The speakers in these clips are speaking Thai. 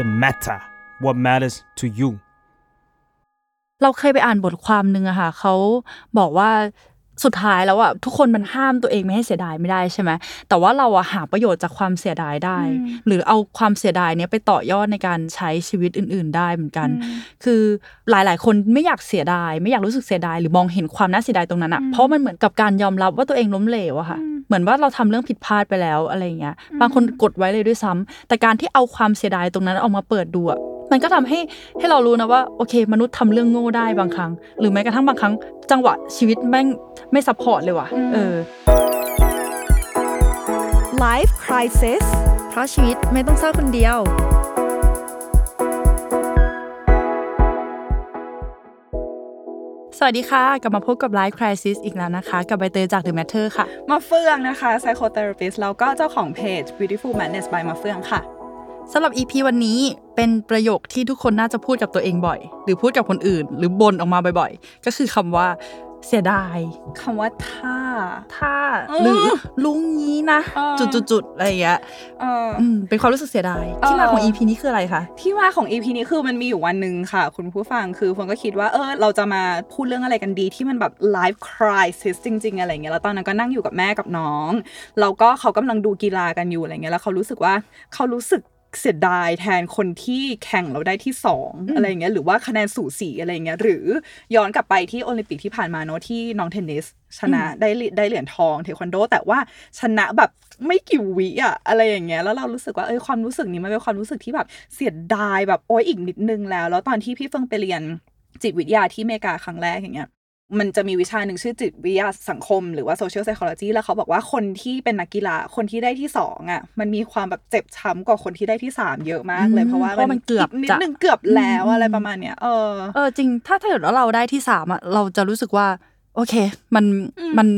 the matter what matters to you เราเคยไปอ่านบทความหนึ่งอะค่ะเขาบอกว่า สุดท้ายแล้วอะทุกคนมันห้ามตัวเองไม่ให้เสียดายไม่ได้ใช่ไหมแต่ว่าเราอะหาประโยชน์จากความเสียดายได้ หรือเอาความเสียดายเนี้ยไปต่อยอดในการใช้ชีวิตอื่น ๆ ได้เหมือนกัน คือหลาย ๆ คนไม่อยากเสียดาย ไม่อยากรู้สึกเสียดายหรือมองเห็นความน่าเสียดายตรงนั้นอะเพราะมันเหมือนกับการยอมรับว่าตัวเองล้มเหลวอะค่ะเหมือนว่าเราทำเรื่องผิดพลาดไปแล้วอะไรเงี้ยบางคนกดไว้เลยด้วยซ้ำแต่การที่เอาความเสียดายตรงนั้นออกมาเปิดดูอะ มันก็ทำให้ให้เรารู้นะว่าโอเค มนุษย์ทำเรื่องโง่ได้บางครั้ง หรือแม้กระทั่งบางครั้ง จังหวะชีวิตแม่งไม่ support เลยว่ะเออ Life Crisis เพราะชีวิตไม่ต้องเศร้าคนเดียวสวัสดีค่ะ กลับมาพบกับ Life Crisis อีกแล้วนะคะ กับใบเตยจาก The Matter ค่ะ มาเฟืองนะคะ psychotherapist แล้วก็เจ้าของเพจ Beautiful Madness by มาเฟืองค่ะ สำหรับ EP วันนี้เป็นประโยคที่ทุกคนน่าจะพูดกับตัวเองบ่อย หรือพูดกับคนอื่น หรือบ่นออกมาบ่อยๆ ก็คือคำว่าเสียดายคำว่าถ้าถ้าเออหรือลุงนี้นะเออจุดๆๆอะไรอย่างเงี้ยเอออืมเป็นความรู้สึกเสียดายที่มาของ EP นี้คืออะไรคะที่มาของ EP นี้คือมันมีอยู่วันหนึ่งค่ะ คุณผู้ฟังคือฝนก็คิดว่าเออเราจะมาพูดเรื่องอะไรกันดีที่มันแบบ life crisis จริง ๆ อะไรเงี้ยแล้วตอนนั้นก็นั่งอยู่กับแม่กับน้องแล้วก็เขากำลังดูกีฬากันอยู่อะไรเงี้ยแล้วเขารู้สึกว่าเขารู้สึก เสียดายแทนคนที่แข่งเราได้ที่สองอะไรเงี้ยหรือว่าคะแนนสูสีอะไรเงี้ยหรือย้อนกลับไปที่โอลิมปิกที่ผ่านมาเนอะที่น้องเทนนิสชนะได้เหรียญได้เหรียญทองเทควันโด แต่ว่าชนะแบบไม่กี่วิอะอะไรอย่างเงี้ยแล้วเรารู้สึกว่าเอ้ยความรู้สึกนี้มันเป็นความรู้สึกที่แบบเสียดายแบบโอ้ยอีกนิดนึงแล้ว แล้วตอนที่พี่เฟิงไปเรียนจิตวิทยาที่อเมริกาครั้งแรกอย่างเงี้ย มันจะมีวิชาหนึ่งชื่อจิตวิทยาสังคมหรือว่า social psychology แล้วเขาบอกว่าคนที่เป็นนักกีฬาคนที่ได้ที่สองอะมันมีความแบบเจ็บช้ำกว่าคนที่ได้ที่สามเยอะมากเลยอืมเพราะว่าเพราะมันเกือบนิดจะนึงเกือบแล้วอืมอะไรประมาณเนี้ยเออเออจริงถ้าถ้าเกิดว่าเราได้ที่สามอะเราจะรู้สึกว่า โอเค มันอืมมัน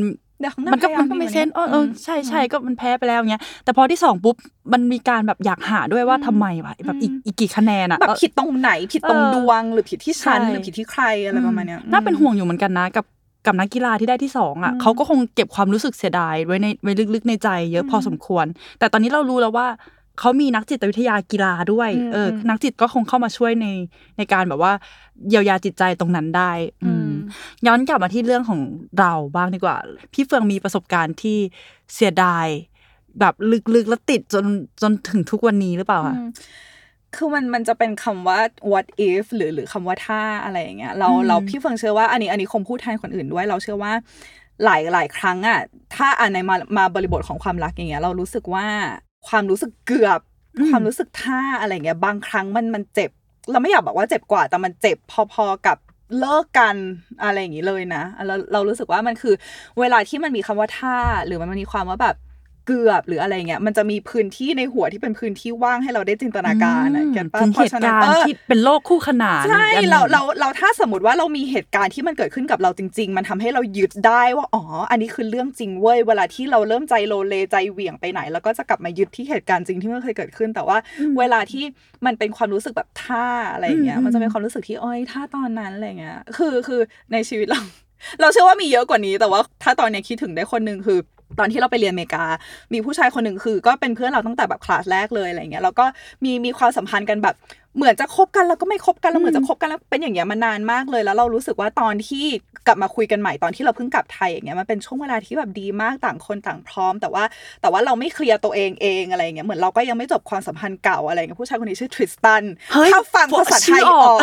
เดี๋ยวข้างหน้ามันก็พยายามมันก็ดีไม่กว่าเซนนี้เออเออมใช่ใช่ก็มันแพ้ไปแล้วเงี้ยแต่พอที่สองปุ๊บมันมีการแบบอยากหาด้วยว่าทำไมวะแบบอีกอีกกี่คะแนนอะแบบแล้วผิดตรงไหนผิดตรงเออดวง หรือผิดที่ฉันใช่หรือผิดที่ใครอะไรประมาณเนี้ยน่าเป็นห่วงอยู่เหมือนกันนะกับกับนักกีฬาที่ได้ที่สองอะเขาก็คงเก็บความรู้สึกเสียดายไว้ในไว้ลึกๆในใจ เยอะพอสมควร แต่ตอนนี้เรารู้แล้วว่าเขามีนักจิตวิทยากีฬาด้วยอืมเอออมนักจิตก็คงเข้ามาช่วยในในการแบบว่า เยียวยาจิตใจตรงนั้นได้ อืม ย้อนกลับมาที่เรื่องของเราบ้างดีกว่า พี่เฟืองมีประสบการณ์ที่เสียดาย แบบลึกๆ แล้วติดจนจนถึงทุกวันนี้หรือเปล่าคะอืมคือมันมันจะเป็นคำว่า what if หรือหรือคำว่าถ้าอะไรอย่างเงี้ยเราอืมเราพี่เฟิงเชื่อว่าอันนี้อันนี้คงพูดแทนคนอื่นด้วย เราเชื่อว่าหลายหลายครั้งอะถ้าอ่านในมามาบริบทของความรักอย่างเงี้ยเรารู้สึกว่าความรู้สึกเกือบ ความรู้สึกท่าอะไรเงี้ยบางครั้งมันมันเจ็บ เราไม่อยากบอกว่าเจ็บกว่าแต่มันเจ็บพอๆกับ เลิกกันอะไรอย่างนี้เลยนะเราเรารู้สึกว่ามันคือ เวลาที่มันมีคำว่าท่าหรือมันมีความว่าแบบ เกือบหรืออะไรเงี้ยมันจะมีพื้นที่ในหัวที่เป็นพื้นที่ว่างให้เราได้จินตนาการอะเก็ตปะถึงเพเหราะตุฉะนั้นการณ์เออที่เป็นโลกคู่ขนานใช่อีกอันหนึ่งเราเราเราถ้าสมมติว่าเรามีเหตุการณ์ที่มันเกิดขึ้นกับเราจริง ๆ มันทำให้เรายึดได้ว่าอ๋ออันนี้คือเรื่องจริงเว้ยเวลาที่เราเริ่มใจโลเลใจเหวี่ยงไปไหน แล้วก็จะกลับมายึดที่เหตุการณ์จริงที่มันเคยเกิดขึ้น แต่ว่าเวลาที่มันเป็นความรู้สึกแบบท่าอะไรอย่างเงี้ยอืมมันจะเป็นความรู้สึกที่อ้อยท่าตอนนั้นอะไรเงี้ยคือคือในชีวิตเรา เราเชื่อว่ามีเยอะกว่านี้แต่ว่า ถ้าตอนเนี้ยคิดถึงได้คนหนึ่งคือ ตอนที่เราไปเรียนอเมริกา มีผู้ชายคนหนึ่งคือ ก็เป็นเพื่อนเราตั้งแต่แบบคลาสแรกเลยอะไรเงี้ยแล้วก็มีมีความสัมพันธ์กันแบบ เหมือนจะคบกันแล้วก็ไม่คบกันแล้วเหมือนจะคบกันแล้วเป็นอย่างเงี้ยมานานมากเลย แล้วเรารู้สึกว่าตอนที่กลับมาคุยกันใหม่ตอนที่เราเพิ่งกลับไทยอย่างเงี้ยมันเป็นช่วงเวลาที่แบบดีมากต่างคนต่างพร้อม แต่ว่าแต่ว่าเราไม่เคลียร์ตัวเองเองอะไรเงี้ยเหมือนเราก็ยังไม่จบความสัมพันธ์เก่าอะไรเงี้ยผู้ชายคนนี้ชื่อทริสตันเฮ้ยถ้าฟังภาษาไทชื่ยอออออกก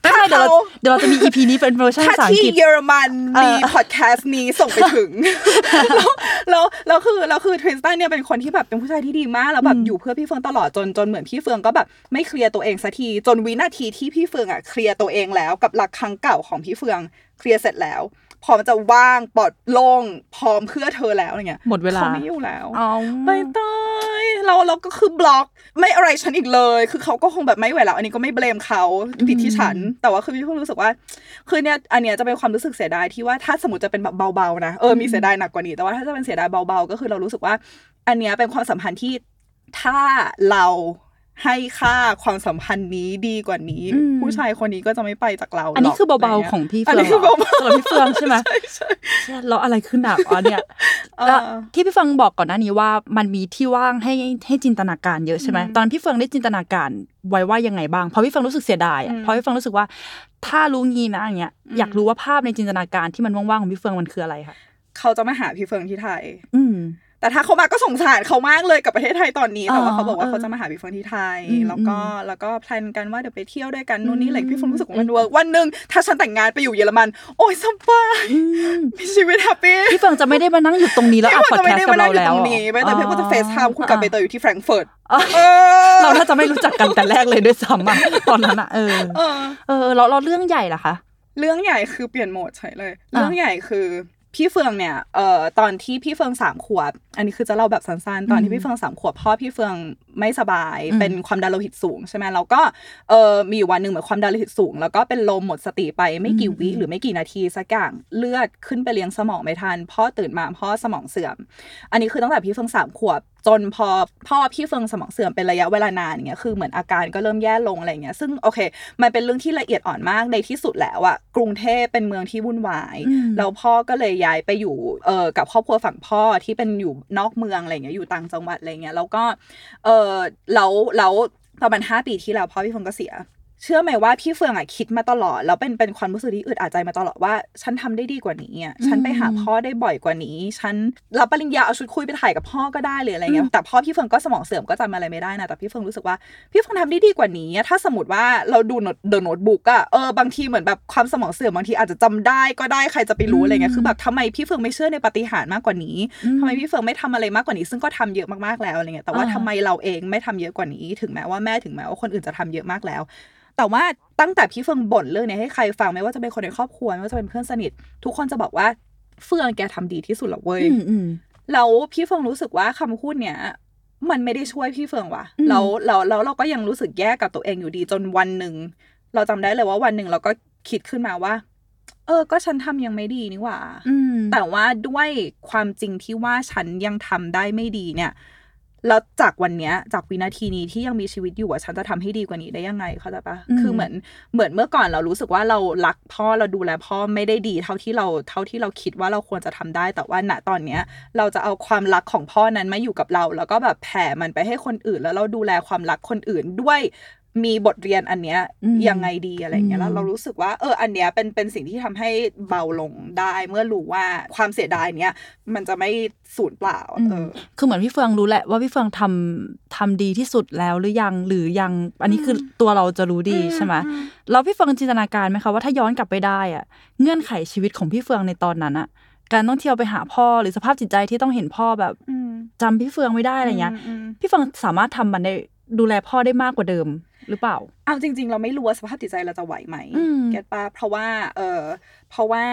ไม่เป็นไรเดี๋ยวเราเดี๋ยวเราจะมี EP นี้เป็นเวอร์ชันถ้าภาษาอังที่กฤษเยอรมันเออมีพอดแคสต์นี้ส่งไปถึงแล้วแล้วแล้วคือแล้วคือทริสตันเนี่ยเป็นคนที่แบบเป็นผู้ชายที่ดีมากแล้วแบบอยู่เพื่อพี่เฟืองตลอดจนจนเหมือนพี่เฟืองก็แบบไม่เคลียร์ตัวเองสักทีจนวินาทีที่พี่เฟืองอะเคลียร์ตัวเองแล้วกับหลักครั้งเก่าของพี่เฟืองเคลียร์เสร็จแล้วพร้อมจะว่างปลอดโล่งพร้อมเพื่อเธอแล้วอะไรเงี้ยหมดเวลาเขาไม่อยู่แล้วอ๋อใบเตยเราเราก็คือบล็อก ไม่อะไรฉันอีกเลย คือเขาก็คงแบบไม่ไหวแล้ว อันนี้ก็ไม่เบลมเขาผิดที่ฉัน แต่ว่าคือพี่เพิ่งรู้สึกว่า คือเนี่ยอันเนี้ยจะเป็นความรู้สึกเสียดายที่ว่าถ้าสมมติจะเป็นแบบเบาๆนะเออมีเสียดายหนักกว่านี้แต่ว่าถ้าจะเป็นเสียดายเบาๆ ก็คือเรารู้สึกว่า อันเนี้ยเป็นความสัมพันธ์ที่ถ้าเรา ให้ค่าความสัมพันธ์นี้ดีกว่านี้อืมผู้ชายคนนี้ก็จะไม่ไปจากเรา อันนี้หรกคือเบาะไรๆงี้ยของพี่อันเฟืองนี้คือเหรอเบาสำหรับพี่เฟืองใช่ไหมๆใช่ใช่เชี่ยแล้วอะไรขึ้นหนักอ๋อเนี่ยเออแล้วที่พี่เฟืองบอกก่อนหน้านี้ว่ามันมีที่ว่างให้ให้จินตนาการเยอะใช่ไหมอืมตอนนั้นพี่เฟืองได้จินตนาการไว้ว่ายังไงบ้างเพราะพี่เฟืองรู้สึกเสียดายอะอืมเพราะพี่เฟืองรู้สึกว่า ถ้ารู้งี้นะอย่างเงี้ยอืมอยากรู้ว่าภาพในจินตนาการที่มันว่างๆของพี่เฟืองมันคืออะไรคะเขาจะมาหาพี่เฟิงที่ไทย อืม แต่ถ้าเขามาก็สงสารเขามากเลยกับประเทศไทยตอนนี้แต่ว่าอ๋อเขาบอกว่าเออเขาจะมาหาพี่เฟิงที่ไทยอืมแล้วก็อืมแล้วก็แพลนกันว่าเดี๋ยวไปเที่ยวด้วยกันนู่นนี่อะไรอืมพี่เฟิงรู้สึกว่าอืมมันเวิร์กวันหนึ่งถ้าฉันแต่งงานไปอยู่เยอรมัน โอ้ยสบายอืมมีชีวิตแฮปปี้พี่เฟืองจะไม่ได้มานั่งอยู่ตรงนี้แล้วอัดพอดจะแคไม่สได้ต์กับมานั่เรางอยู่แล้ตวรงนี้ไปแต่พี่ก็จะเฟซไทม์คุยกับใบเตยอยู่ที่แฟรงก์เฟิร์ตอ๋อเออเราถ้าจะไม่รู้จักกันแต่แรกเลยด้วยซ้ำอะตอนนั้นอะเออเออเออเราเราเรื่องใหญ่ล่ะคะ เรื่องใหญ่คือเปลี่ยนโหมดเฉยเลยอะเรื่องใหญ่คือ พี่เฟืองเนี่ย เอ่อ ตอนที่พี่เฟืองสามขวบ อันนี้คือจะเล่าแบบสั้นๆ ตอนที่พี่เฟืองสามขวบพ่อพี่เฟืองไม่สบายอืมเป็นความดันโลหิตสูงใช่ไหมแล้วก็ เออมีอยู่วันหนึ่งเหมือนความดันโลหิตสูง แล้วก็เป็นลมหมดสติไปไม่กี่วิหรือไม่กี่นาทีสักอย่าง เลือดขึ้นไปเลี้ยงสมองไม่ทัน พ่อตื่นมาพ่อสมองเสื่อม อันนี้คือตั้งแต่พี่เฟืองสามขวบจนพอพ่อพี่เฟืองสมองเสื่อมเป็นระยะเวลานานอย่างเงี้ยคือเหมือนอาการก็เริ่มแย่ลงอะไรเงี้ยซึ่งโอเค มันเป็นเรื่องที่ละเอียดอ่อนมากในที่สุดแล้วอะกรุงเทพเป็นเมืองที่วุ่นวายอืมแล้วพ่อก็เลยย้ายไปอยู่เออกับครอบครัวฝั่งพ่อที่เป็นอยู่นอกเมืองอะไรเงี้ยอยู่ต่างจังหวัดอะไรเงี้ยแล้วก็เออแล้วแล้วประมาณห้าปีที่แล้วพ่อพี่เฟืองก็เสีย เชื่อไหมว่าพี่เฟืองอะคิดมาตลอด แล้วเป็นเป็นความรู้สึกที่อึดอัดใจมาตลอดว่า ฉันทำได้ดีกว่านี้อะฉันไปหาพ่อได้บ่อยกว่านี้ ฉันรับปริญญาเอาชุดคุยไปถ่ายกับพ่อก็ได้เลยอะไรเงี้ยแต่พ่อพี่เฟืองก็สมองเสื่อมก็จำอะไรไม่ได้นะแต่พี่เฟืองรู้สึกว่าพี่เฟืองทำได้ดีกว่านี้อะถ้าสมมติว่าเราดูเดอะโน้ตบุ๊กอะเออบางทีเหมือนแบบความสมองเสื่อมบางทีอาจจะจำได้ก็ได้ใครจะไปรู้อะไรเงี้ยคือแบบทำไมพี่เฟืองไม่เชื่อในปาฏิหารย์มากกว่านี้อืมทำไมพี่เฟืองไม่ทำอะไรมากกว่านี้ ซึ่งก็ทำเยอะมากๆแล้วอะไรเงี้ยแต่ว่าอ่าทำไมเราเองไม่ทำเยอะกว่านี้ ถึงแม้ว่าแม่ถึงแม้ว่าคนอื่นจะทำเยอะมากแล้ว แต่ว่าตั้งแต่พี่เฟืองบ่นเรื่องเนี้ยให้ใครฟังไม่ว่าจะเป็นคนในครอบครัวไม่ว่าจะเป็นเพื่อนสนิท ทุกคนจะบอกว่าเฟืองแกทำดีที่สุดแล้วเว้ยอืมอืมแล้วพี่เฟืองรู้สึกว่าคำพูดเนี้ยมันไม่ได้ช่วยพี่เฟืองว่ะอืมแล้วแล้วแล้วเราก็ยังรู้สึกแย่กับตัวเองอยู่ดีจนวันหนึ่งเราจำได้เลยว่าวันหนึ่งเราก็คิดขึ้นมาว่า เออ ก็ฉันทำยังไม่ดีนี่หว่าอืมแต่ว่าด้วยความจริงที่ว่าฉันยังทำได้ไม่ดีเนี่ย แล้วจากวันเนี้ยจากวินาทีนี้ที่ยังมีชีวิตอยู่อะฉันจะทำให้ดีกว่านี้ได้ยังไงเข้าใจปะอืมคือเหมือนเหมือนเมื่อก่อนเรารู้สึกว่าเรารักพ่อเราดูแลพ่อไม่ได้ดี เท่าที่เราเท่าที่เราคิดว่าเราควรจะทำได้ แต่ว่าณตอนเนี้ย เราจะเอาความรักของพ่อนั้นมาอยู่กับเรา แล้วก็แบบแผ่มันไปให้คนอื่น แล้วเราดูแลความรักคนอื่นด้วย มีบทเรียนอันเนี้ยอืมยังไงดีอะไรเงี้ยแล้วเรารู้สึกว่า เออ อันเนี้ยเป็นเป็นสิ่งที่ทำให้เบาลงได้ เมื่อรู้ว่าความเสียดายเนี้ยมันจะไม่สูญเปล่าอืมเออคือเหมือนพี่เฟืองรู้แหละว่าพี่เฟืองทำทำดีที่สุดแล้วหรือยังหรือยัง อันนี้คือตัวเราจะรู้ดีใช่ไหมแล้วพี่เฟืองจินตนาการไหมคะว่าถ้าย้อนกลับไปได้อะเงื่อนไขชีวิตของพี่เฟืองในตอนนั้นอะการต้องเที่ยวไปหาพ่อหรือสภาพจิตใจที่ต้องเห็นพ่อแบบจำพี่เฟืองไม่ได้อะไรเงี้ยอืมพี่เฟืองสามารถทำมันได้ดูแลพ่อได้มากกว่าเดิม หรือเปล่าเอาจริง ๆ เราไม่รู้ว่าสภาพจิตใจเราจะไหวไหมอืมเก็ตปะเพราะว่า เออเพราะว่า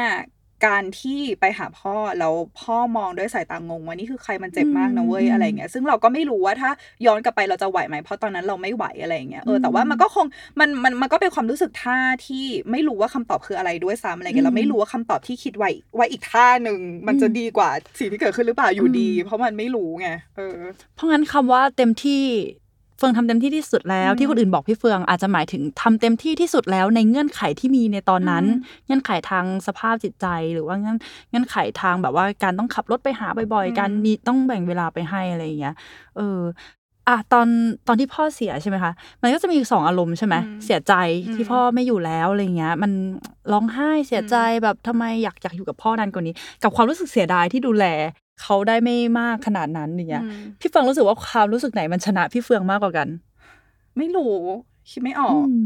การที่ไปหาพ่อแล้วพ่อมองด้วยสายตางงว่านี่คือใครมันเจ็บมากนะเว้ยอืมอะไรเงี้ยซึ่งเราก็ไม่รู้ว่าถ้าย้อนกลับไปเราจะไหวไหมเพราะตอนนั้นเราไม่ไหวอะไรเงี้ยเออแต่ว่ามันก็คงมันมันมันก็เป็นความรู้สึกท่าที่ไม่รู้ว่าคำตอบคืออะไรด้วยซ้ำอะไรเงี้ยเราไม่รู้ว่าคำตอบที่คิดไว้ไว้อีกท่าหนึ่งมันจะดีกว่าสิ่งที่เกิดขึ้นหรือเปล่าอยู่ดี เพราะมันไม่รู้ไงเออเพราะงั้นคำว่าเต็มที่ เฟืองทำเต็มที่ที่สุดแล้วอืมที่คนอื่นบอกพี่เฟืองอาจจะหมายถึงทำเต็มที่ที่สุดแล้วในเงื่อนไขที่มีในตอนนั้นอืมเงื่อนไขทางสภาพจิตใจหรือว่าเงื่อนเงื่อนไขทางแบบว่าการต้องขับรถไปหาบ่อยอืมๆการมีต้องแบ่งเวลาไปให้อะไรอย่างเงี้ยเอออะตอนตอนที่พ่อเสียใช่ไหมคะ มันก็จะมีสองอารมณ์ใช่ไหมอืมเสียใจอืมที่พ่อไม่อยู่แล้วอะไรเงี้ย มันร้องไห้เสียใจแบบทำไมอยากอยากอยู่กับพ่อนานกว่านี้ กับความรู้สึกเสียดายที่ดูแล เขาได้ไม่มากขนาดนั้นอย่างเงี้ยอืมพี่เฟืองรู้สึกว่าความรู้สึกไหนมันชนะพี่เฟืองมากกว่ากัน ไม่รู้คิดไม่ออกอืม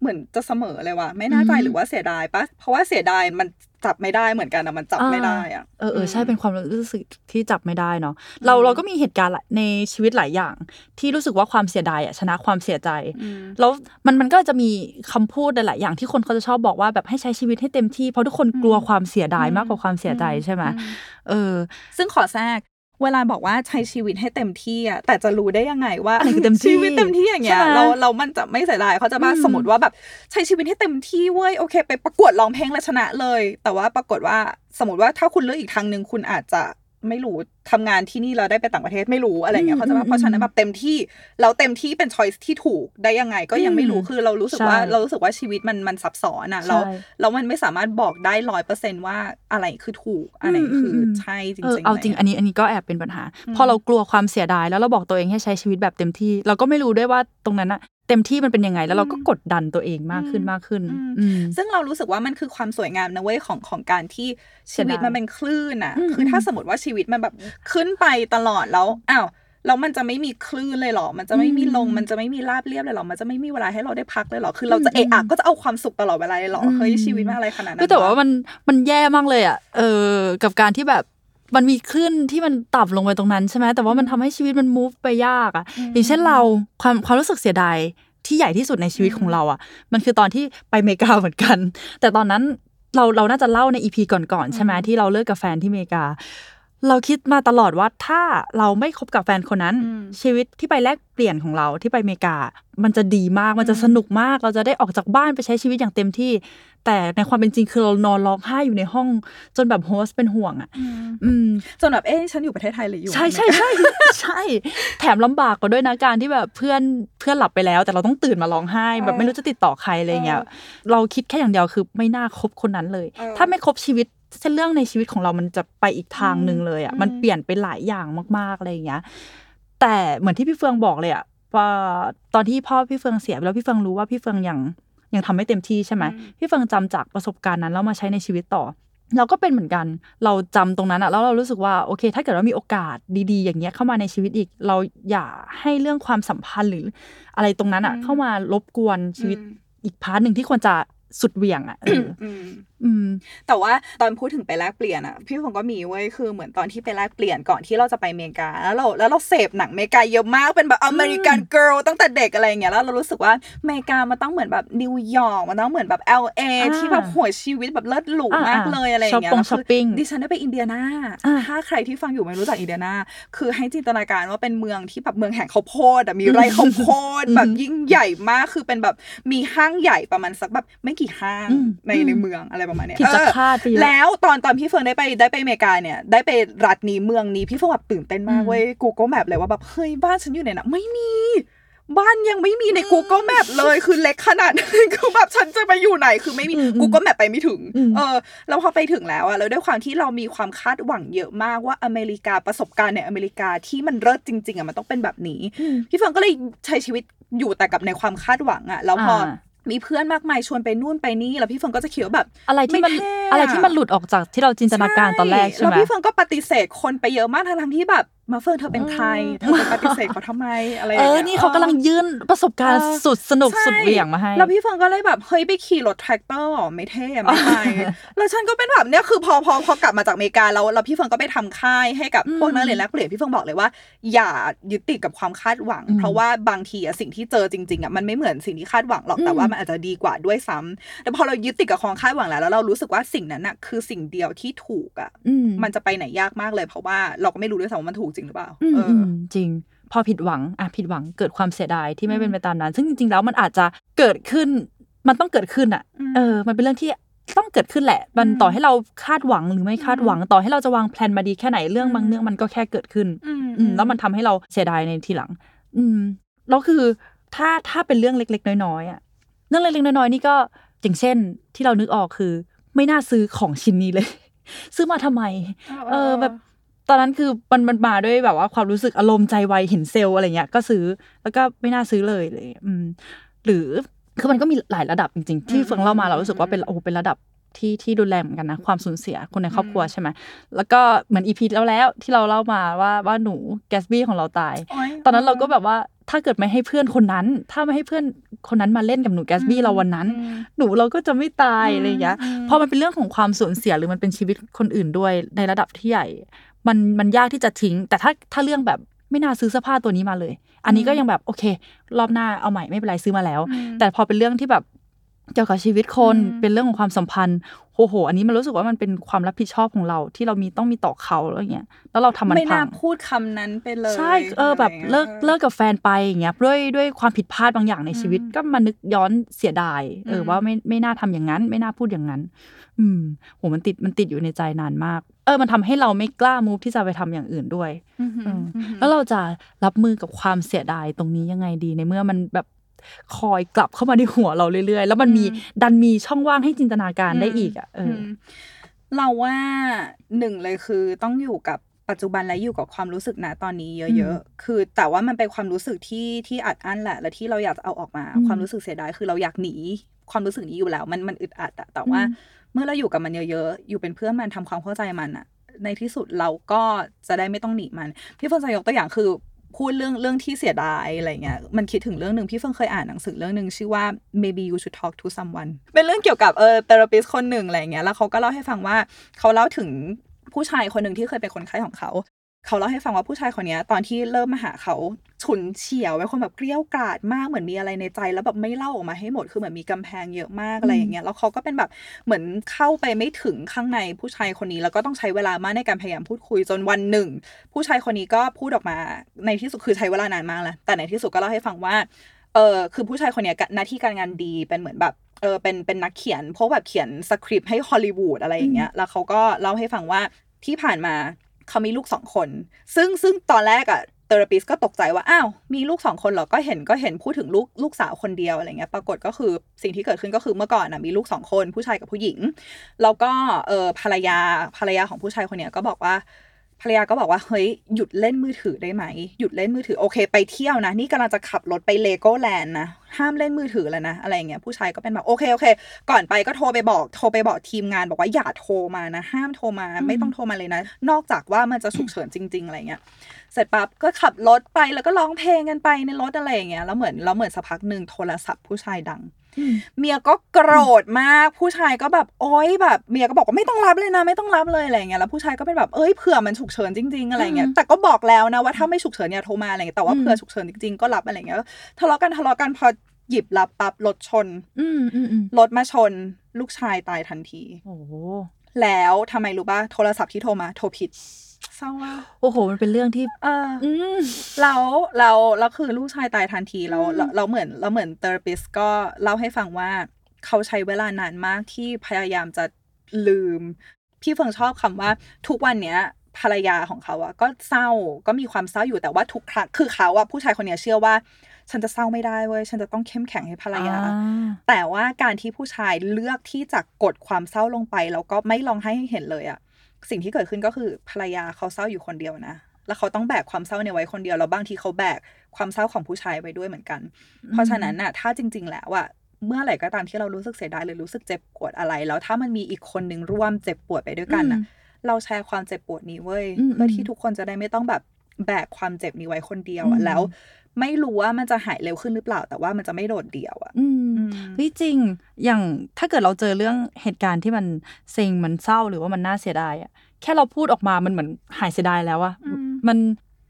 เหมือนจะเสมอเลยว่ะไม่แน่ใจอืมหรือว่าเสียดายปะเพราะว่าเสียดายมัน จับไม่ได้เหมือนกันอะมันจับไม่ได้อะเออเออใช่เป็นความรู้สึกที่จับไม่ได้เนาะเราเราก็มีเหตุการณ์หลายในชีวิตหลายอย่าง ที่รู้สึกว่าความเสียดายอะชนะความเสียใจอืมแล้วมันมันก็จะมีคำพูดหลายๆอย่างที่คนเขาจะชอบบอกว่าแบบให้ใช้ชีวิตให้เต็มที่เพราะทุกคนกลัวความเสียดายมากกว่าความเสียใจใช่ไหมอืเออ ซึ่งขอแทรก เวลาบอกว่าใช้ชีวิตให้เต็มที่อะแต่จะรู้ได้ยังไงว่าอะไรคือเต็มที่ชีวิตเต็มที่อย่างเงี้ยใช่ไหมเราเรามันจะไม่เสียดายเขาใจะมาอืมสมมติว่าแบบใช้ชีวิตให้เต็มที่เว้ยโอเค ไปประกวดร้องเพลงแล้วชนะเลย แต่ว่าปรากฏว่าสมมติว่าถ้าคุณเลือกอีกทางหนึ่งคุณอาจจะไม่รู้ทำงานที่นี่เราได้ไปต่างประเทศไม่รู้อะไรเงี้ยอืมเขาใจะว่าอืมเพราะฉะนั้นแบบเต็มที่เราเต็มที่เป็นช้อยส์ที่ถูกได้ยังไง ก็ยังไม่รู้อืมคือเรารู้สึกว่าใช่เรารู้สึกว่าชีวิตมันมันซับซ้อนอะแล้วใช่แล้วมันไม่สามารถบอกได้ร้อยเปอร์เซนว่าอะไรคือถูกอะไรคืออมใช่จริงเออๆเอาจริงะไอันนี้อันนี้ก็แอบเป็นปัญหาอืมพอเรากลัวความเสียดายแล้วเราบอกตัวเองให้ใช้ชีวิตแบบเต็มที่ เราก็ไม่รู้ด้วยว่าตรงนั้นอะเต็มที่มันเป็นยังไงแล้วเราก็กดดันตัวเองมากขึ้นมากขึ้นอืมซึ่งเรารู้สึกว่ามันคือความสวยงามนะเว้ยของของการที่ชีวิตเสียดายมันเป็นคลื่นอะอืมคือถ้าสมมติว่าชีวิตมันแบบขึ้นไปตลอดแล้วอ้าวแล้วมันจะไม่มีคลื่นเลยเหรอ มันจะไม่มีลงอืมมันจะไม่มีราบเรียบเลยเหรอ มันจะไม่มีเวลาให้เราได้พักเลยเหรอ คือเราจะอืมเอะอะก็จะเอาความสุขตลอดเวลาเลยเหรออืมเฮ้ยชีวิตมันอะไรขนาดนั้นก็แต่ว่าะมันมันแย่มากเลยอะ เออ กับการที่แบบมันมีคลื่นที่มันต่ำลงไปตรงนั้นใช่ไหม แต่ว่ามันทำให้ชีวิตมัน move ไปยากอะ อย่างเช่นเราความความรู้สึกเสียดายที่ใหญ่ที่สุดในชีวิตของเราอะ มันคือตอนที่ไปอเมริกาเหมือนกัน แต่ตอนนั้นเราเราน่าจะเล่าในอีพีก่อนๆใช่ไหมที่เราเลิกกับแฟนที่อเมริกา เราคิดมาตลอดว่าถ้าเราไม่คบกับแฟนคนนั้นอืมชีวิตที่ไปแลกเปลี่ยนของเราที่ไปอเมริกา มันจะดีมากมันจะสนุกมาก เราจะได้ออกจากบ้านไปใช้ชีวิตอย่างเต็มที่ แต่ในความเป็นจริงคือเรานอนร้องไห้อยู่ในห้อง จนแบบโฮสต์เป็นห่วงอะอืมอืมจนแบบเอ๊ะฉันอยู่ประเทศไทยหรืออยู่ใช่ใช่ใช่ใช่ แถมลำบากกว่าด้วยนะการที่แบบเพื่อนเพื่อนหลับไปแล้ว แต่เราต้องตื่นมาร้องไห้ แบบไม่รู้จะติดต่อใครอะไรเงี้ยเราคิดแค่อย่างเดียวคือไม่น่าคบคนนั้นเลย ถ้าไม่คบชีวิต เส้นเรื่องในชีวิตของเรามันจะไปอีกทางหนึ่งเลยอะมันเปลี่ยนไปหลายอย่างมากๆอะไรอย่างเงี้ยแต่เหมือนที่พี่เฟืองบอกเลยอะว่าตอนที่พ่อพี่เฟืองเสียไปแล้วพี่เฟืองรู้ว่าพี่เฟืองยังยังทำไม่เต็มที่ใช่ไหมพี่เฟืองจำจากประสบการณ์นั้นแล้วมาใช้ในชีวิตต่อ เราก็เป็นเหมือนกัน เราจำตรงนั้นอะแล้วเรารู้สึกว่าโอเค ถ้าเกิดว่ามีโอกาสดีๆ อย่างเงี้ยเข้ามาในชีวิตอีก เราอย่าให้เรื่องความสัมพันธ์หรืออะไรตรงนั้นอะเข้ามารบกวนชีวิตอีก part หนึ่งที่ควรจะ สุดเหวี่ยงอะเอออืมอืมแต่ว่าตอนพูดถึงไปแลกเปลี่ยนอะ พี่ผมก็มีเว้ยคือเหมือนตอนที่ไปแลกเปลี่ยนก่อนที่เราจะไปอเมริกา แล้วเราแล้วเราเสพหนังอเมริกาเยอะมากเป็นแบบ American girl ตั้งแต่เด็กอะไรอย่างเงี้ยแล้วเรารู้สึกว่าอเมริกามันต้องเหมือนแบบนิวยอร์กมันต้องเหมือนแบบ LA อ่าที่แบบหัวชีวิตแบบเลิศหรูมากอ่าเลยอะไรอย่างเงี้ยช้อปปงแล้วคืช้อปปิ้งดิฉันได้ไปอินเดียนาอ่าถ้าใครที่ฟังอยู่ไม่รู้จักอินเดียนาคือให้จินตนาการว่าเป็นเมืองที่แบบเมืองแห่งข้าวโพดอะมีไร่ข้าวโพดแบบยิ่งใหญ่มากคือเป็นแบบมีห้างใหญ่ประมาณสักแบบไม่กี่ห้างอืมในอืมในเมืองอะไรประมาณเนี้ยผิดจากเออคาดไปเยอะแล้วตอนตอนพี่เฟิร์นได้ไปได้ไปอเมริกาเนี่ย ได้ไปรัฐนี้เมืองนี้พี่เฟิร์นแบบตื่นเต้นมากอืมเว้ย Google Map เลยว่าแบบเฮ้ยบ้านฉันอยู่ไหนนะไม่มีบ้านยังไม่มีใน Google Map เลยคือเล็กขนาดนั้นคือแบบฉันจะไปอยู่ไหน คือไม่มีอืม Google Map ไปไม่ถึงอืมเออแล้วพอไปถึงแล้วอะแล้วด้วยความที่เรามีความคาดหวังเยอะมากว่าอเมริกาประสบการณ์ในอเมริกาที่มันเลิศจริง ๆอะมันต้องเป็นแบบนี้อืมพี่เฟิร์นก็เลยใช้ชีวิตอยู่แต่กับในความคาดหวังอะแล้วพออา มีเพื่อนมากมายชวนไปนู่นไปนี่แล้วพี่เฟิร์นก็จะคิดว่าแบบอะไรที่มันไม่เท่อะอะไรที่มันหลุดออกจากที่เราจินตนาการตอนแรกใช่แล้วไหมพี่เฟิร์นก็ปฏิเสธคนไปเยอะมากทั้งๆที่แบบมาเฟิร์นเธอเป็นใครอืมเธอไปปฏิเสธเขาทำไมอะไรอเอย่างองี้ยนี่เขากำลังยื่นประสบการณ์เออสุดสนุกใช่สุดเหวี่ยงมาให้ แล้วพี่เฟิร์นก็เลยแบบ เฮ้ย ไปขี่รถแทรกเตอร์เหรอไม่เท่อะไม่ไปแล้วฉันก็เป็นแบบเนี้ยคือพอพอพอกลับมาจากอเมริกาแล้วแล้วพี่เฟิร์นก็ไปทำค่ายให้กับพวกนักเรียนแลกเปลี่ยนพี่เฟิร์นบอกเลยว่า อย่ายึดติดกับความคาดหวังอืมเพราะว่าบางทีอะสิ่งที่เจอจริงๆอะมันไม่เหมือนสิ่งที่คาดหวังหรอกแต่อืมว่ามันอาจจะดีกว่าด้วยซ้ำแต่พอเรายึดติดกับความคาดหวังแล้วแล้วเรารู้สึกว่าสิ่งนั้นอะคือสิ่งเดียวที่ถูกอะอืมมันจะไปไหนยากมากเลย เพราะว่าเราก็ไม่รู้ด้วยซ้ำว่ามันถูกจริงหรือเปล่าอืมเอออือมจริง พอผิดหวังอะผิดหวังเกิดความเสียดายที่ไม่เป็นไปตามนั้น ซึ่งจริง ๆ แล้วมันอาจจะเกิดขึ้น มันต้องเกิดขึ้นอะอืมเออ มันเป็นเรื่องที่ต้องเกิดขึ้นแหละ มันอืมต่อให้เราคาดหวังหรือไม่คาดหวัง ต่อให้เราจะวางแผนมาดีแค่ไหนเรื่องบางอืมเรื่องมันก็แค่เกิดขึ้น อืมอืมแล้วมันทำให้เราเสียดายในทีหลัง อืมแล้วคือถ้าถ้าเป็นเรื่องเล็ก ๆ น้อยๆอะ เรื่องเล็กๆน้อยๆนี่ก็อย่างเช่น ที่เรานึกออกคือ ไม่น่าซื้อของชิ้นนี้เลย ซื้อมาทำไม เออแบบต อนนั้นคือมันมันมาด้วยแบบว่าความรู้สึกอารมณ์ใจไวเห็นเซลล์อะไรเงี้ยก็ซื้อแล้วก็ไม่น่าซื้อเลยเลยอืมหรือคือมันก็มีหลายระดับจริง ๆ ที่อืมเฟิงเล่ามาอืมเรารู้สึกว่าเป็นโอ้โหเป็นระดับที่ที่รุนแรงเหมือนกันนะความสูญเสียคนในครอบครัวอืมใช่ไหมแล้วก็เหมือนอีพีแล้วแล้วที่เราเล่ามาว่าว่าหนูแกสบี้ของเราตายโอ๊ยตอนนั้นเราก็แบบว่าถ้าเกิดไม่ให้เพื่อนคนนั้น ถ้าไม่ให้เพื่อนคนนั้นมาเล่นกับหนูแกสบี้เราวันนั้นอืมหนูเราก็จะไม่ตายอะไรอย่างเงี้ยอืมพอมันเป็นเรื่องของความสูญเสียหรือมันเป็นชีวิตคนอื่นด้วยในระดับที่ใหญ่ มันมันยากที่จะทิ้ง แต่ถ้าถ้าเรื่องแบบไม่น่าซื้อเสื้อผ้าตัวนี้มาเลย อันนี้ก็ยังแบบโอเค รอบหน้าเอาใหม่ไม่เป็นไรซื้อมาแล้วอืมแต่พอเป็นเรื่องที่แบบ เกี่ยวกับชีวิตคนอืมเป็นเรื่องของความสัมพันธ์โอ้โห อันนี้มันรู้สึกว่ามันเป็นความรับผิดชอบของเราที่เรามีต้องมีต่อเขาแล้วอย่างเงี้ยแล้วเราทำมันไม่พัน่างพูดคำนั้นไปเลยใช่เออแบบะไรงี้ยเลิกเลิกกับแฟนไปอย่างเงี้ยด้วยด้วยความผิดพลาดบางอย่างในชีวิตอืมก็มานึกย้อนเสียดาย เอออืมว่าไม่ไม่น่าทำอย่างนั้น ไม่น่าพูดอย่างนั้น อืมโหมันติดมันติดอยู่ในใจนานมาก เออ มันทำให้เราไม่กล้ามูฟที่จะไปทำอย่างอื่นด้วยอือหือเอออือหือแล้วเราจะรับมือกับความเสียดายตรงนี้ยังไงดีในเมื่อมันแบบ คอยกลับเข้ามาในหัวเราเรื่อย ๆ แล้วมันมีดันมีช่องว่างให้จินตนาการได้อีกอะเอออมเราว่าหนึ่งเลยคือต้องอยู่กับปัจจุบันและอยู่กับความรู้สึกณตอนนี้เยอะ ๆ คือแต่ว่ามันเป็นความรู้สึกที่ที่อัดอั้นแหละ และที่เราอยากจะเอาออกมาอืมความรู้สึกเสียดายคือเราอยากหนีความรู้สึกนี้อยู่แล้ว มันมันอึดอัดอะแต่ว่าอืมเมื่อเราอยู่กับมันเยอะๆ อยู่เป็นเพื่อนมันทำความเข้าใจมันอะในที่สุดเราก็จะได้ไม่ต้องหนีมัน พี่เฟิร์นจะยกตัวอย่างคือ พูดเรื่องเรื่องที่เสียดายอะไรเงี้ยมันคิดถึงเรื่องหนึ่งพี่เฟิงเคยอ่านหนังสือเรื่องหนึ่งชื่อว่า maybe you should talk to someone เป็นเรื่องเกี่ยวกับเออเทอราปิสคนหนึ่งอะไรเงี้ยแล้วเขาก็เล่าให้ฟังว่าเขาเล่าถึงผู้ชายคนหนึ่งที่เคยเป็นคนไข้ของเขา เขาเล่าให้ฟังว่าผู้ชายคนเนี้ยตอนที่เริ่มมาหาเขาฉุนเฉียวเป็นคนแบบเกลี้ยวกราดมากเหมือนมีอะไรในใจ แล้วแบบไม่เล่าออกมาให้หมดคือเหมือนมีกำแพงเยอะมากอะไรอย่างเงี้ยแล้วเขาก็เป็นแบบเหมือนเข้าไปไม่ถึงข้างในผู้ชายคนนี้ แล้วก็ต้องใช้เวลามากในการพยายามพูดคุยจนวันหนึ่ง ผู้ชายคนนี้ก็พูดออกมาในที่สุดคือใช้เวลานานมากแหละแต่ในที่สุดก็เล่าให้ฟังว่าเออคือผู้ชายคนเนี้ยหน้าที่การงานดีเป็นเหมือนแบบเออเป็นเป็นนักเขียนพวกแบบเขียนสคริปต์ให้ฮอลลีวูดอะไรอย่างเงี้ยแล้วเขาก็เล่าให้ฟังว่าที่ผ่านมา เขามีลูกสองคน ซึ่งซึ่งตอนแรกอะเทอราปิสก็ตกใจว่าอ้าวมีลูกสองคนเหรอก็เห็นก็เห็นพูดถึงลูกลูกสาวคนเดียวอะไรเงี้ยปรากฏก็คือสิ่งที่เกิดขึ้นก็คือเมื่อก่อนอะมีลูกสองคนผู้ชายกับผู้หญิง แล้วก็เออภรรยาภรรยาของผู้ชายคนเนี้ยก็บอกว่า ภรรยาก็บอกว่าเฮ้ยหยุดเล่นมือถือได้ไหม หยุดเล่นมือถือโอเค ไปเที่ยวนะ นี่กำลังจะขับรถไปเลโก้แลนด์นะห้ามเล่นมือถือแล้วนะอะไรอย่างเงี้ยผู้ชายก็เป็นแบบโอเคโอเค ก่อนไปก็โทรไปบอกโทรไปบอกทีมงานบอกว่าอย่าโทรมานะ ห้ามโทรมาไม่ต้องโทรมาเลยนะ นอกจากว่ามันจะฉุกเฉินจริง ๆอะไรเงี้ยเสร็จปั๊บก็ขับรถไปแล้วก็ร้องเพลงกันไปในรถอะไรอย่างเงี้ยแล้วเหมือนแล้วเหมือนสักพักหนึ่งโทรศัพท์ผู้ชายดัง เมียก็โกรธมาก ผู้ชายก็แบบโอ๊ยแบบเมียก็บอกว่าไม่ต้องรับเลยนะ ไม่ต้องรับเลยอะไรอย่างเงี้ยแล้วผู้ชายก็เป็นแบบเอ้ยเผื่อมันฉุกเฉินจริง ๆอะไรอย่างเงี้ยอืมแต่ก็บอกแล้วนะว่าถ้าไม่ฉุกเฉินอย่าโทรมาอะไรอย่างเงี้ยแต่ว่าอืมเผื่อฉุกเฉินจริงๆก็รับอะไรอย่างเงี้ยทะเลาะกันทะเลาะกันพอหยิบรับปั๊บรถชนอืมอืมอืมรถมาชน ลูกชายตายทันทีโอ้โหแล้วทำไมรู้ป่ะโทรศัพท์ที่โทรมาโทรผิด เศร้ามากโอ้โห มันเป็นเรื่องที่ เอออืมแล้วเราเราคือลูกชายตายทันทีเราอืมเราเราเหมือนเราเหมือนเทอราปิสก็เล่าให้ฟังว่าเขาใช้เวลานานมากที่พยายามจะลืม พี่เฟิงชอบคำว่าทุกวันเนี้ยภรรยาของเขาอะก็เศร้าก็มีความเศร้าอยู่แต่ว่าทุกครั้งคือเขาอะผู้ชายคนเนี้ยเชื่อว่า ฉันจะเศร้าไม่ได้เว้ยฉันจะต้องเข้มแข็งให้ภรรยาอ่าแต่ว่าการที่ผู้ชายเลือกที่จะกดความเศร้าลงไป แล้วก็ไม่ลองให้เห็นเลยอะ สิ่งที่เกิดขึ้นก็คือภรรยาเขาเศร้าอยู่คนเดียวนะ แล้วเขาต้องแบกความเศร้าเนี่ยไว้คนเดียว แล้วบางทีเขาแบกความเศร้าของผู้ชายไว้ด้วยเหมือนกัน เพราะฉะนั้นน่ะ ถ้าจริง ๆ แล้วอะเมื่อไหร่ก็ตามที่เรารู้สึกเสียดายหรือรู้สึกเจ็บปวดอะไร แล้วถ้ามันมีอีกคนหนึ่งร่วมเจ็บปวดไปด้วยกันน่ะ เราแชร์ความเจ็บปวดนี้เว้ยอืมเพื่อที่ทุกคนจะได้ไม่ต้องแบบ แบกความเจ็บนี้ไว้คนเดียวอือะมแล้ว ไม่รู้ว่ามันจะหายเร็วขึ้นหรือเปล่า แต่ว่ามันจะไม่โดดเดี่ยวอะอืมอืมเฮ้ยจริง อย่างถ้าเกิดเราเจอเรื่องเหตุการณ์ที่มันเซ็งมันเศร้าหรือว่ามันน่าเสียดายอะแค่เราพูดออกมามันเหมือนหายเสียดายแล้วอะอืมมัน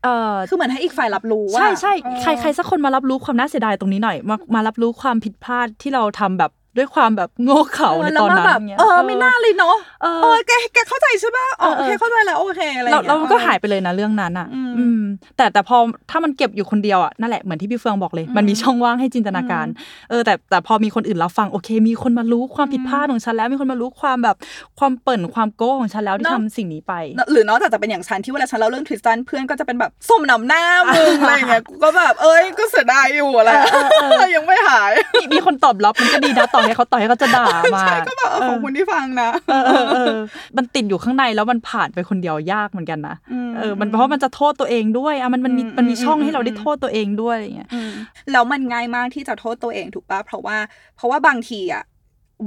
เออคือเหมือนให้อีกฝ่ายรับรู้ว่าใช่ใช่เออใครใครสักคนมารับรู้ความน่าเสียดายตรงนี้หน่อย มามารับรู้ความผิดพลาดที่เราทำแบบ ด้วยความแบบโง่เขลาในแล้ตวอนมานั้นแบบเงี้ยเออไม่น่าเลยเนาะเออเออแกแกเข้าใจใช่ปะอ๋อเออเออโอเคเข้าใจแล้วโอเคอะไรอเราย่างเงี้ยเรามันก็เออหายไปเลยนะเรื่องนั้นอะอืมอืม แต่แต่พอถ้ามันเก็บอยู่คนเดียวอะนั่นแหละเหมือนที่พี่เฟืองบอกเลย มันมีช่องว่างให้จินตนาการเออแต่แต่พอมีคนอื่นรับฟังโอเค มีคนมารู้ความผิดพลาดของฉันแล้วมีคนมารู้ความแบบความเปิ่นความโก้ของฉันแล้วที่เนอะทำสิ่งนี้ไป หรือนอกจากจะเป็นอย่างฉันที่เวลาฉันเล่าเรื่องทริสตันเพื่อนก็จะเป็นแบบส้มหนำหน้ามึงอะไรอย่างเงี้ยกูก็แบบเอ้ยก็เสียดายอยู่อะไรเออเออเออยังไม่หายมีมีคนตอบรับมันก็ดีนะต่อให้เขาต่อให้เขาจะด่ามาใช่ก็แบบเออขอบคุณที่ฟังนะเออเออเออมันติดอยู่ข้างในแล้วมันผ่านไปคนเดียวยากเหมือนกันนะอืมเออมันเพราะมันจะโทษตัวเองด้วยอะมันมันมีอืมมันมีช่องอืมให้เราได้อืมโทษตัวเองด้วยอย่างเงี้ยอืมแล้วมันง่ายมากที่จะโทษตัวเองถูกปะเพราะว่า เพราะว่าบางทีอะ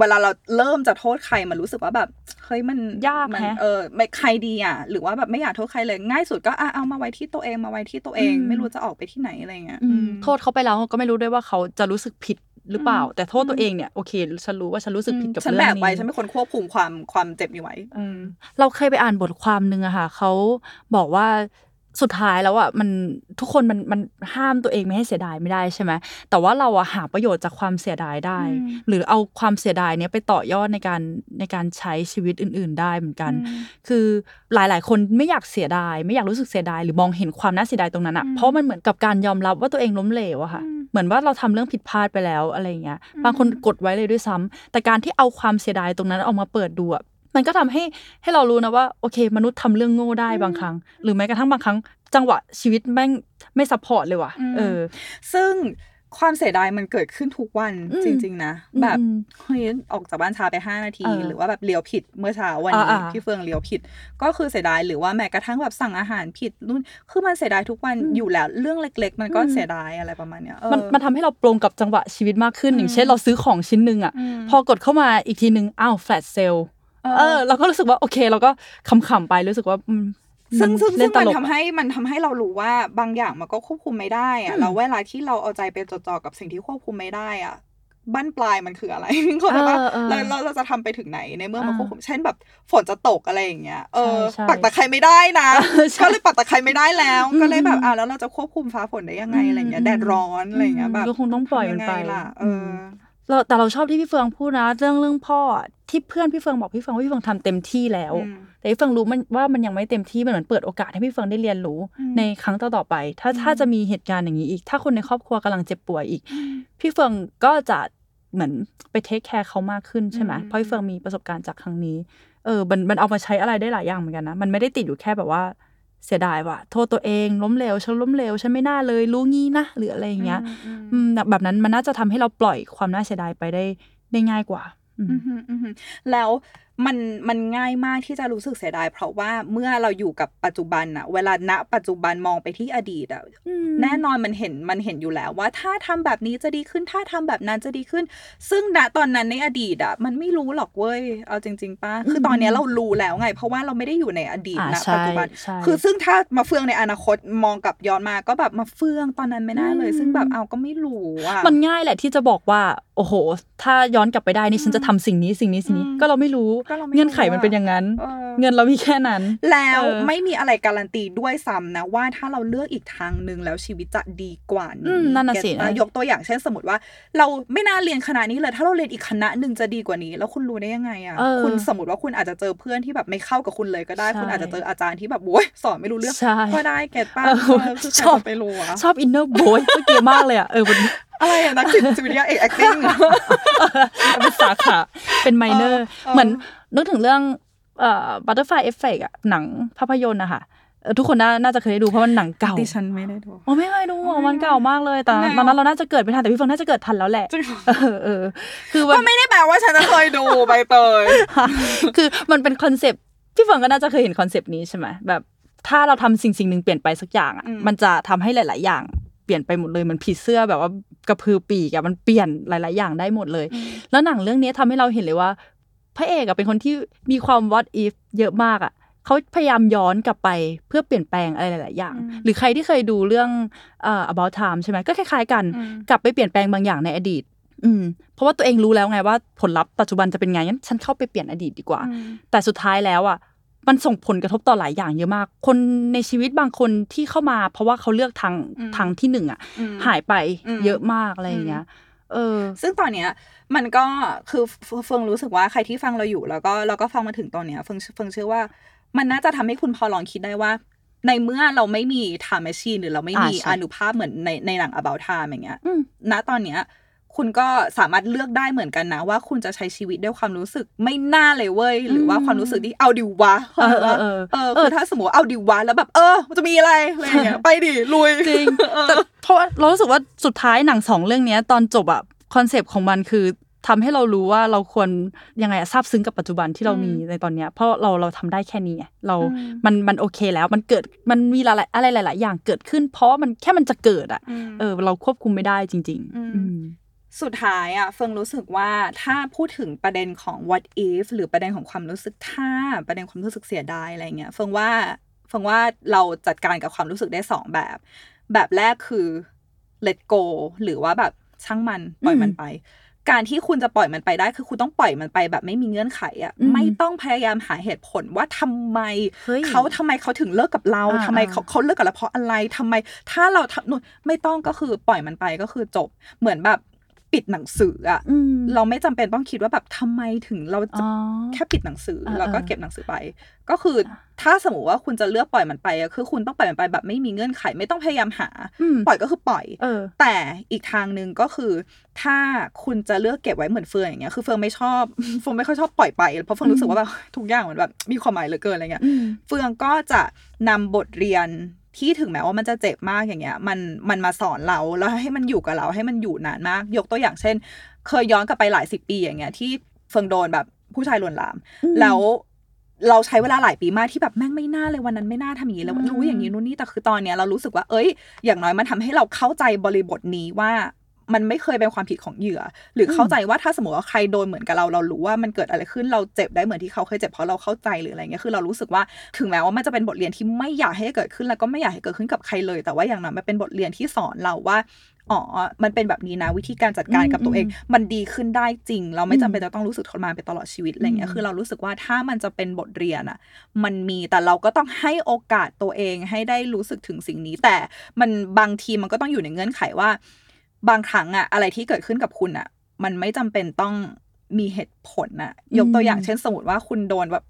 เวลาเราเริ่มจะโทษใครมันรู้สึกว่าแบบเฮ้ยมันยากมันแฮะเออไม่ใครดีอะหรือว่าแบบไม่อยากโทษใครเลยง่ายสุดก็อะเอามาไว้ที่ตัวเองมาไว้ที่ตัวเองอืมไม่รู้จะออกไปที่ไหนอะไรเงี้ยอืมอืมโทษเขาไปแล้วก็ไม่รู้ด้วยว่าเขาจะรู้สึกผิด หรือเปล่า แต่โทษตัวเองเนี่ยโอเคฉันรู้ว่าฉันรู้สึกผิดกับฉันเรื่แบองกนี้ไว้ฉันเป็นคนควบคุมความความเจ็บนี้ไว้เออเราเคยไปอ่านบทความหนึ่งอะค่ะเขาบอกว่า สุดท้ายแล้วอะมันทุกคนมันมันห้ามตัวเองไม่ให้เสียดายไม่ได้ใช่ไหมแต่ว่าเราอะหาประโยชน์จากความเสียดายได้อืมหรือเอาความเสียดายเนี้ยไปต่อยอดในการในการใช้ชีวิตอื่น ๆ ได้เหมือนกัน คือหลาย ๆ คนไม่อยากเสียดาย ไม่อยากรู้สึกเสียดาย หรือมองเห็นความน่าเสียดายตรงนั้นอะเพราะมันเหมือนกับการยอมรับว่าตัวเองล้มเหลวอะค่ะเหมือนว่าเราทำเรื่องผิดพลาดไปแล้วอะไรอย่างเงี้ยบางคนกดไว้เลยด้วยซ้ำแต่การที่เอาความเสียดายตรงนั้นออกมาเปิดดูอะ มันก็ทำให้ให้เรารู้นะว่าโอเค มนุษย์ทำเรื่องโง่ได้บางครั้ง หรือแม้กระทั่งบางครั้ง จังหวะชีวิตแม่งไม่ support เลยว่ะอืมเออ ซึ่งความเสียดายมันเกิดขึ้นทุกวันอืมจริง ๆ นะ แบบอืมเฮ้ยออกจากบ้านช้าไปห้านาทีเออหรือว่าแบบเลี้ยวผิดเมื่อเช้าวันนี้อ่าๆพี่เฟืองเลี้ยวผิด ก็คือเสียดายหรือว่าแม้กระทั่งแบบสั่งอาหารผิดนู่นคือมันเสียดายทุกวันอยู่แล้วเรื่องเล็ก ๆ มันก็อืมเสียดายอะไรประมาณเนี้ยเออมันมันทำให้เราปรงกับจังหวะชีวิตมากขึ้นอย่างเช่นเราซื้อของชิ้นหนึ่งอะอืมพอกดเข้ามาอีกทีหนึ่งอ้าวแฟลชเซลเออ เออ เราก็รู้สึกว่าโอเค เราก็ขำๆไปรู้สึกว่าอืมซึ่งมันซึ่งเล่ซึ่นงตมันลกทำให้มันทำให้เรารู้ว่าบางอย่างมันก็ควบคุมไม่ได้อะแล้วเวลาที่เราเอาใจไปจดจ่อกับสิ่งที่ควบคุมไม่ได้อะบั้นปลายมันคืออะไรเข้าใจปะเออเออแล้วแล้วเราจะทำไปถึงไหนในเมื่อมันอ่าควบคุมเช่นแบบฝนจะตกอะไรอย่างเงี้ยเออใช่ใช่ปักตะไคร้ไม่ได้นะเออใช่ก็เลยปักตะไคร้ไม่ได้แล้วอืมก็เลยแบบอะแล้วเราจะควบคุมฟ้าฝนได้ยังไงอะไรเงี้ยอืมแดดร้อนอะไรเงี้ยแบบก็คงต้องปล่อยมันไปทำงงล่ะเอออเราแต่เราชอบที่พี่เฟืองพูดนะ เรื่องเรื่องพ่ออะ ที่เพื่อนพี่เฟืองบอกพี่เฟืองว่าพี่เฟืองทำเต็มที่แล้วอืมแต่พี่เฟืองรู้มันว่ามันยังไม่เต็มที่มันเหมือนเปิดโอกาสให้พี่เฟืองได้เรียนรู้อืมในครั้งต่อๆไป ถ้าถ้าจะมีเหตุการณ์อย่างนี้อีก ถ้าคนในครอบครัวกำลังเจ็บป่วยอีก พี่เฟืองก็จะเหมือนไปเทคแคร์เขามากขึ้นใช่ไหมอืมเพราะพี่เฟืองมีประสบการณ์จากครั้งนี้เออมันมันเอามาใช้อะไรได้หลายอย่างเหมือนกันนะมันไม่ได้ติดอยู่แค่แบบว่าเสียดายว่ะโทษตัวเองล้มเหลวฉันล้มเหลวฉันไม่น่าเลยรู้งี้นะหรืออะไรอย่างเงี้ยอืมอืมแบบนั้นมันน่าจะทำให้เราปล่อยความน่าเสียดายไปได้ได้ง่ายกว่าอืมอืมอืมอืม แล้ว มันมันง่ายมากที่จะรู้สึกเสียดาย เพราะว่าเมื่อเราอยู่กับปัจจุบันอะเวลาณ ปัจจุบันมองไปที่อดีตอะแน่นอนมันเห็นมันเห็นอยู่แล้วว่าถ้าทำแบบนี้จะดีขึ้นถ้าทำแบบนั้นจะดีขึ้น ซึ่งณตอนนั้นในอดีตอะมันไม่รู้หรอกเว้ยเอาจริง ๆป้าคือตอนเนี้ยเรารู้แล้วไง เพราะว่าเราไม่ได้อยู่ในอดีตอ่าณใช่ปัจจุบันใช่คือซึ่งถ้ามาเฟืองในอนาคตมองกลับย้อนมาก็แบบมาเฟืองตอนนั้นไม่น่าเลย ซึ่งแบบเอาก็ไม่รู้อะมันง่ายแหละที่จะบอกว่า โอ้โห ถ้าย้อนกลับไปได้นี่ฉันจะทำสิ่งนี้สิ่งนี้สิ่งนี้อืมก็เราไม่รู้ก็เราไม่รู้เงื่อนไขมันเป็นอย่างนั้นเออเงินเรามีแค่นั้น แล้วเออไม่มีอะไรการันตีด้วยซ้ำนะว่าถ้าเราเลือกอีกทางหนึ่งแล้วชีวิตจะดีกว่าอืนี้มนั่นน่ะเก็ตสิปะนะยกตัวอย่างเช่นสมมติว่า เราไม่น่าเรียนคณะนี้เลย ถ้าเราเรียนอีกคณะหนึ่งจะดีกว่านี้ แล้วคุณรู้ได้ยังไงอะเออคุณสมมติว่าคุณอาจจะเจอเพื่อนที่แบบไม่เข้ากับคุณเลยก็ได้ใช่คุณอาจจะเจออาจารย์ที่แบบโว้ยสอนไม่รู้เรื่องใช่ก็ได้เก็ตป้าเออคือใครชอบจะไปรู้อะชอบอินเนอร์โบยเมื่อกี้มากเลยอะเออมัน อะไรอะนักจิตวิทยาเอก acting เป็นสาขาเป็น minor เออเหมือนนึกถึงเรื่องเอ่อ Butterfly Effect อะหนังภาพยนตร์นะคะเออทุกคนน่าน่าจะเคยได้ดูเพราะมันหนังเก่าดิฉันไม่ได้ดูโอ้ไม่เคยดูอะมันเก่ามากเลยแต่ไม่เอาตอนนั้นเราน่าจะเกิดไม่ทันแต่พี่เฟิร์นน่าจะเกิดทันแล้วแหละจริงเหรอเออเออคือมันก็ไม่ได้แปลว่าฉันจะเคยดูใบเตยคือมันเป็นคอนเซปต์พี่เฟิร์นก็น่าจะเคยเห็นคอนเซปต์นี้ใช่ไหมแบบถ้าเราทำสิ่งสิ่งหนึ่งเปลี่ยนไปสักอย่างอะอืมมันจะทำให้หลาย ๆ อย่างเปลี่ยนไปหมดเลยมันผีเสื้อแบบว่า กระพือปีกอะมันเปลี่ยนหลาย ๆ อย่างได้หมดเลย แล้วหนังเรื่องนี้ทำให้เราเห็นเลยว่า พระเอกอะเป็นคนที่มีความ what if เยอะมากอะเขาพยายามย้อนกลับไปเพื่อเปลี่ยนแปลงอะไรหลาย ๆ อย่างอืมหรือใครที่เคยดูเรื่องเอ่อ about time ใช่ไหมก็คล้าย ๆ กันอืมกลับไปเปลี่ยนแปลงบางอย่างในอดีต อืม เพราะว่าตัวเองรู้แล้วไงว่าผลลัพธ์ปัจจุบันจะเป็นไงงั้นฉันเข้าไปเปลี่ยนอดีตดีกว่า แต่สุดท้ายแล้วอะ มันส่งผลกระทบต่อหลายอย่างเยอะมาก คนในชีวิตบางคนที่เข้ามา เพราะว่าเขาเลือกทางอืมทางที่หนึ่งอะอืมหายไปอืมเยอะมากอะไรอย่างเงี้ยเออ ซึ่งตอนเนี้ยมันก็คือเฟเฟิงรู้สึกว่าใครที่ฟังเราอยู่ แล้วก็แล้วก็ฟังมาถึงตอนเนี้ยเฟิงเฟิงเชื่อว่า มันน่าจะทำให้คุณพอลองคิดได้ว่า ในเมื่อเราไม่มี time machine หรือเราไม่มีอ่าใช่อานุภาพเหมือนในในหนัง About Time อย่างเงี้ยอืมณตอนเนี้ย คุณก็สามารถเลือกได้เหมือนกันนะ ว่าคุณจะใช้ชีวิตด้วยความรู้สึกไม่น่าเลยเว้ย หรือว่าความรู้สึกที่เอาดิวะเออเออเอเอออคือถ้าสมมติว่าเอาดิวะแล้วแบบเออมันจะมีอะไรอะไรอย่างเงี้ยไปดิลุยจริงแต่เพราะว่าเรารู้สึกว่าสุดท้ายหนังสองเรื่องเนี้ยตอนจบอะคอนเซปต์ของมันคือทำให้เรารู้ว่าเราควรยังไงอะซาบซึ้งกับปัจจุบันที่เรามีในตอนเนี้ยเพราะเราเราทำได้แค่นี้ไงเราอืมมันมันโอเคแล้วมันเกิดมันมีหลายๆอะไรหลาย ๆ อย่างเกิดขึ้น เพราะว่ามันแค่มันจะเกิดอะอืมเออเราควบคุมไม่ได้จริงอืมๆอืม สุดท้ายอะเฟิงรู้สึกว่าถ้าพูดถึงประเด็นของ what if หรือประเด็นของความรู้สึกถ้าประเด็นความรู้สึกเสียดายอะไรเงี้ยเฟิงว่าเฟิงว่าเราจัดการกับความรู้สึกได้สองแบบ แบบแรกคือ let go หรือว่าแบบช่างมันปล่อยมันไป การที่คุณจะปล่อยมันไปได้คือคุณต้องปล่อยมันไปแบบไม่มีเงื่อนไขอะอืมไม่ต้องพยายามหาเหตุผลว่าทำไมเฮ้ยเขาทำไมเขาถึงเลิกกับเราอ่าทำไมอ่าเขาเขาเลิกกับเราเพราะอะไรทำไม ถ้าเราทำนู่นไม่ต้องก็คือปล่อยมันไปก็คือจบเหมือนแบบ ปิดหนังสืออะอืมเราไม่จำเป็นต้องคิดว่าแบบทำไมถึงเราจะอ๋อแค่ปิดหนังสือเออแล้วก็เออเก็บหนังสือไป ก็คือถ้าสมมติว่าคุณจะเลือกปล่อยมันไปอะคือคุณต้องปล่อยมันไปแบบไม่มีเงื่อนไขไม่ต้องพยายามหาอืมปล่อยก็คือปล่อยเออแต่อีกทางหนึ่งก็คือ ถ้าคุณจะเลือกเก็บไว้เหมือนเฟืองอย่างเงี้ยคือเฟืองไม่ชอบเฟืองไม่ค่อยชอบปล่อยไปเพราะเฟืองรู้สึกว่าแบบทุกอย่างมันแบบมีความหมายเหลือเกินอะไรเงี้ยอืมเฟืองก็จะนำบทเรียน ที่ถึงแม้ว่ามันจะเจ็บมากอย่างเงี้ย มันมันมาสอนเราแล้วให้มันอยู่กับเราให้มันอยู่นานมาก ยกตัวอย่างเช่น เคยย้อนกลับไปหลายสิบปีอย่างเงี้ยที่เฟืองโดนแบบผู้ชายลวนลามอืมแล้วเราใช้เวลาหลายปีมากที่แบบแม่งไม่น่าเลยวันนั้นไม่น่าทำอย่างนี้แล้วอืมรู้อย่างนี้นู่นนี่แต่คือตอนเนี้ยเรารู้สึกว่าเอ้ย อย่างน้อยมันทำให้เราเข้าใจบริบทนี้ว่า มันไม่เคยเป็นความผิดของเหยื่อ หรือเข้าใจว่าถ้าสมมติว่าใครโดนเหมือนกับเราเรารู้ว่ามันเกิดอะไรขึ้นเราเจ็บได้เหมือนที่เขาเคยเจ็บเพราะเราเข้าใจหรืออะไรเงี้ยคือเรารู้สึกว่าถึงแม้ว่ามันจะเป็นบทเรียนที่ไม่อยากให้เกิดขึ้นแล้วก็ไม่อยากให้เกิดขึ้นกับใครเลย แต่ว่าอย่างน้อยมันเป็นบทเรียนที่สอนเราว่าอ๋อ มันเป็นแบบนี้นะ วิธีการจัดการกับตัวเอง มันดีขึ้นได้จริง เราไม่จำเป็นจะต้องรู้สึกทรมานไปตลอดชีวิตอะไรเงี้ยอืมคือเรารู้สึกว่าถ้ามันจะเป็นบทเรียนอะมันมีแต่เราก็ต้องให้โอกาสตัวเองให้ได้รู้สึกถึงสิ่งนี้ แต่มันบางทีมันก็ต้องอยู่ในเงื่อนไขว่า บางครั้งอะอะไรที่เกิดขึ้นกับคุณอะมันไม่จำเป็นต้องมีเหตุผลอะยกตัวอย่างอืมเช่นสมมติว่าคุณโดนแบบ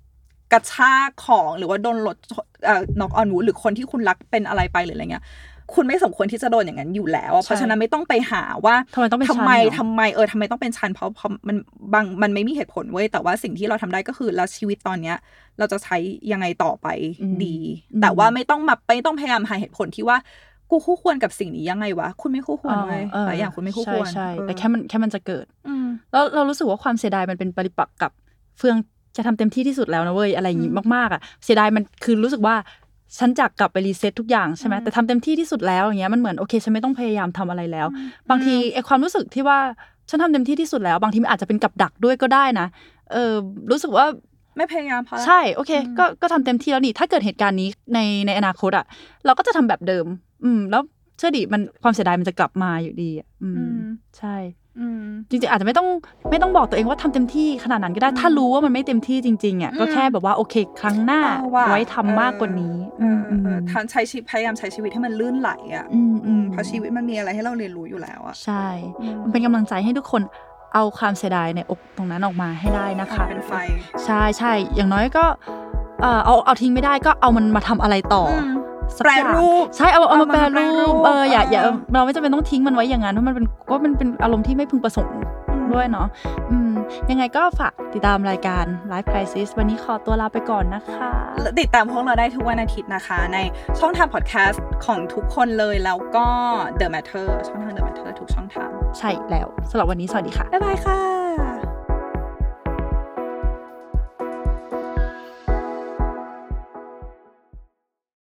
กระชากของหรือว่าโดนรถเอ่อน็อกออนวูหรือคนที่คุณรักเป็นอะไรไปหรืออะไรเงี้ย คุณไม่สมควรที่จะโดนอย่างนั้นอยู่แล้วอะเพราะฉะนั้นไม่ต้องไปหาว่าทำไมต้องเป็นทำไมฉันเหรอทำไมเออทำไมต้องเป็นฉันเพราะเพราะมันบางมันไม่มีเหตุผลเว้ยแต่ว่าสิ่งที่เราทำได้ก็คือแล้วชีวิตตอนเนี้ย เราจะใช้ยังไงต่อไปอืมดีอืมแต่ว่าไม่ต้องมาไม่ต้องพยายามหาเหตุผลที่ว่า กูคู่ควรกับสิ่งนี้ยังไงวะ คุณไม่คู่ควรเว้ยเออหลายอย่างคุณไม่คู่ควรใช่ใช่เออแต่แค่มันแค่มันจะเกิดอืมแล้วเรารู้สึกว่าความเสียดายมันเป็นปริปักษ์กับ เฟืองจะทำเต็มที่ที่สุดแล้วนะเว้ยอะไรอย่างงี้อืมมากๆอะเสียดายมันคือรู้สึกว่าฉันจะกลับไปรีเซ็ตทุกอย่างใช่ไหมอืมแต่ทำเต็มที่ที่สุดแล้วอย่างเงี้ยมันเหมือนโอเคฉันไม่ต้องพยายามทำอะไรแล้ว บางทีไอความรู้สึกที่ว่าฉันทำเต็มที่ที่สุดแล้ว บางทีมันอาจจะเป็นกับดักด้วยก็ได้นะเออรู้สึกว่าไม่พยายามพอละใช่โอเคอืมก็ก็ทำเต็มที่แล้วนี่ถ้าเกิดเหตุการณ์นี้ในในอนาคตอะ เราก็จะทำแบบเดิมอืม แล้วเชื่อดิมันความเสียดายมันจะกลับมาอยู่ดีอะอือืมมใช่อืมจริงๆอาจจะไม่ต้องไม่ต้องบอกตัวเองว่าทำเต็มที่ขนาดนั้นก็ได้ ถ้ารู้ว่ามันไม่เต็มที่จริงๆอะอืมก็แค่แบบว่าโอเค ครั้งหน้าเออว่ะไว้ทำมากกว่านี้เออเออเออมทำใช้ชีวิตพยายามใช้ชีวิตให้มันลื่นไหลอะอืมอืมเพราะชีวิตมันมีอะไรให้เราเรียนรู้อยู่แล้วอะใช่อืมมันเป็นกำลังใจให้ทุกคนเอาความเสียดายในอกตรงนั้นออกมาให้ได้นะคะเป็นไฟใช่ใช่อย่างน้อยก็ เอ่อเอาเอาทิ้งไม่ได้ก็เอามันมาทำอะไรต่ออมสัก แปรอย่างรูปใช่เอาเอาเอามามาแปรแปรรูรูปปเอออย่าอย่าเออเราไม่จำเป็นต้องทิ้งมันไว้อย่างนั้นเพราะมันเป็นก็มันเป็นอารมณ์ที่ไม่พึงประสงค์ด้วยเนาะอืมยังไงก็ฝากติดตามรายการ Life Crisis วันนี้ขอตัวลาไปก่อนนะคะ ติดตามพวกเราได้ทุกวันอาทิตย์นะคะ ในช่องทางพอดแคสต์ของทุกคนเลยแล้วก็ The Matter ช่องทาง The Matter ทุกช่องทาง ใช่แล้วสำหรับวันนี้สวัสดีค่ะ บ๊ายบายค่ะ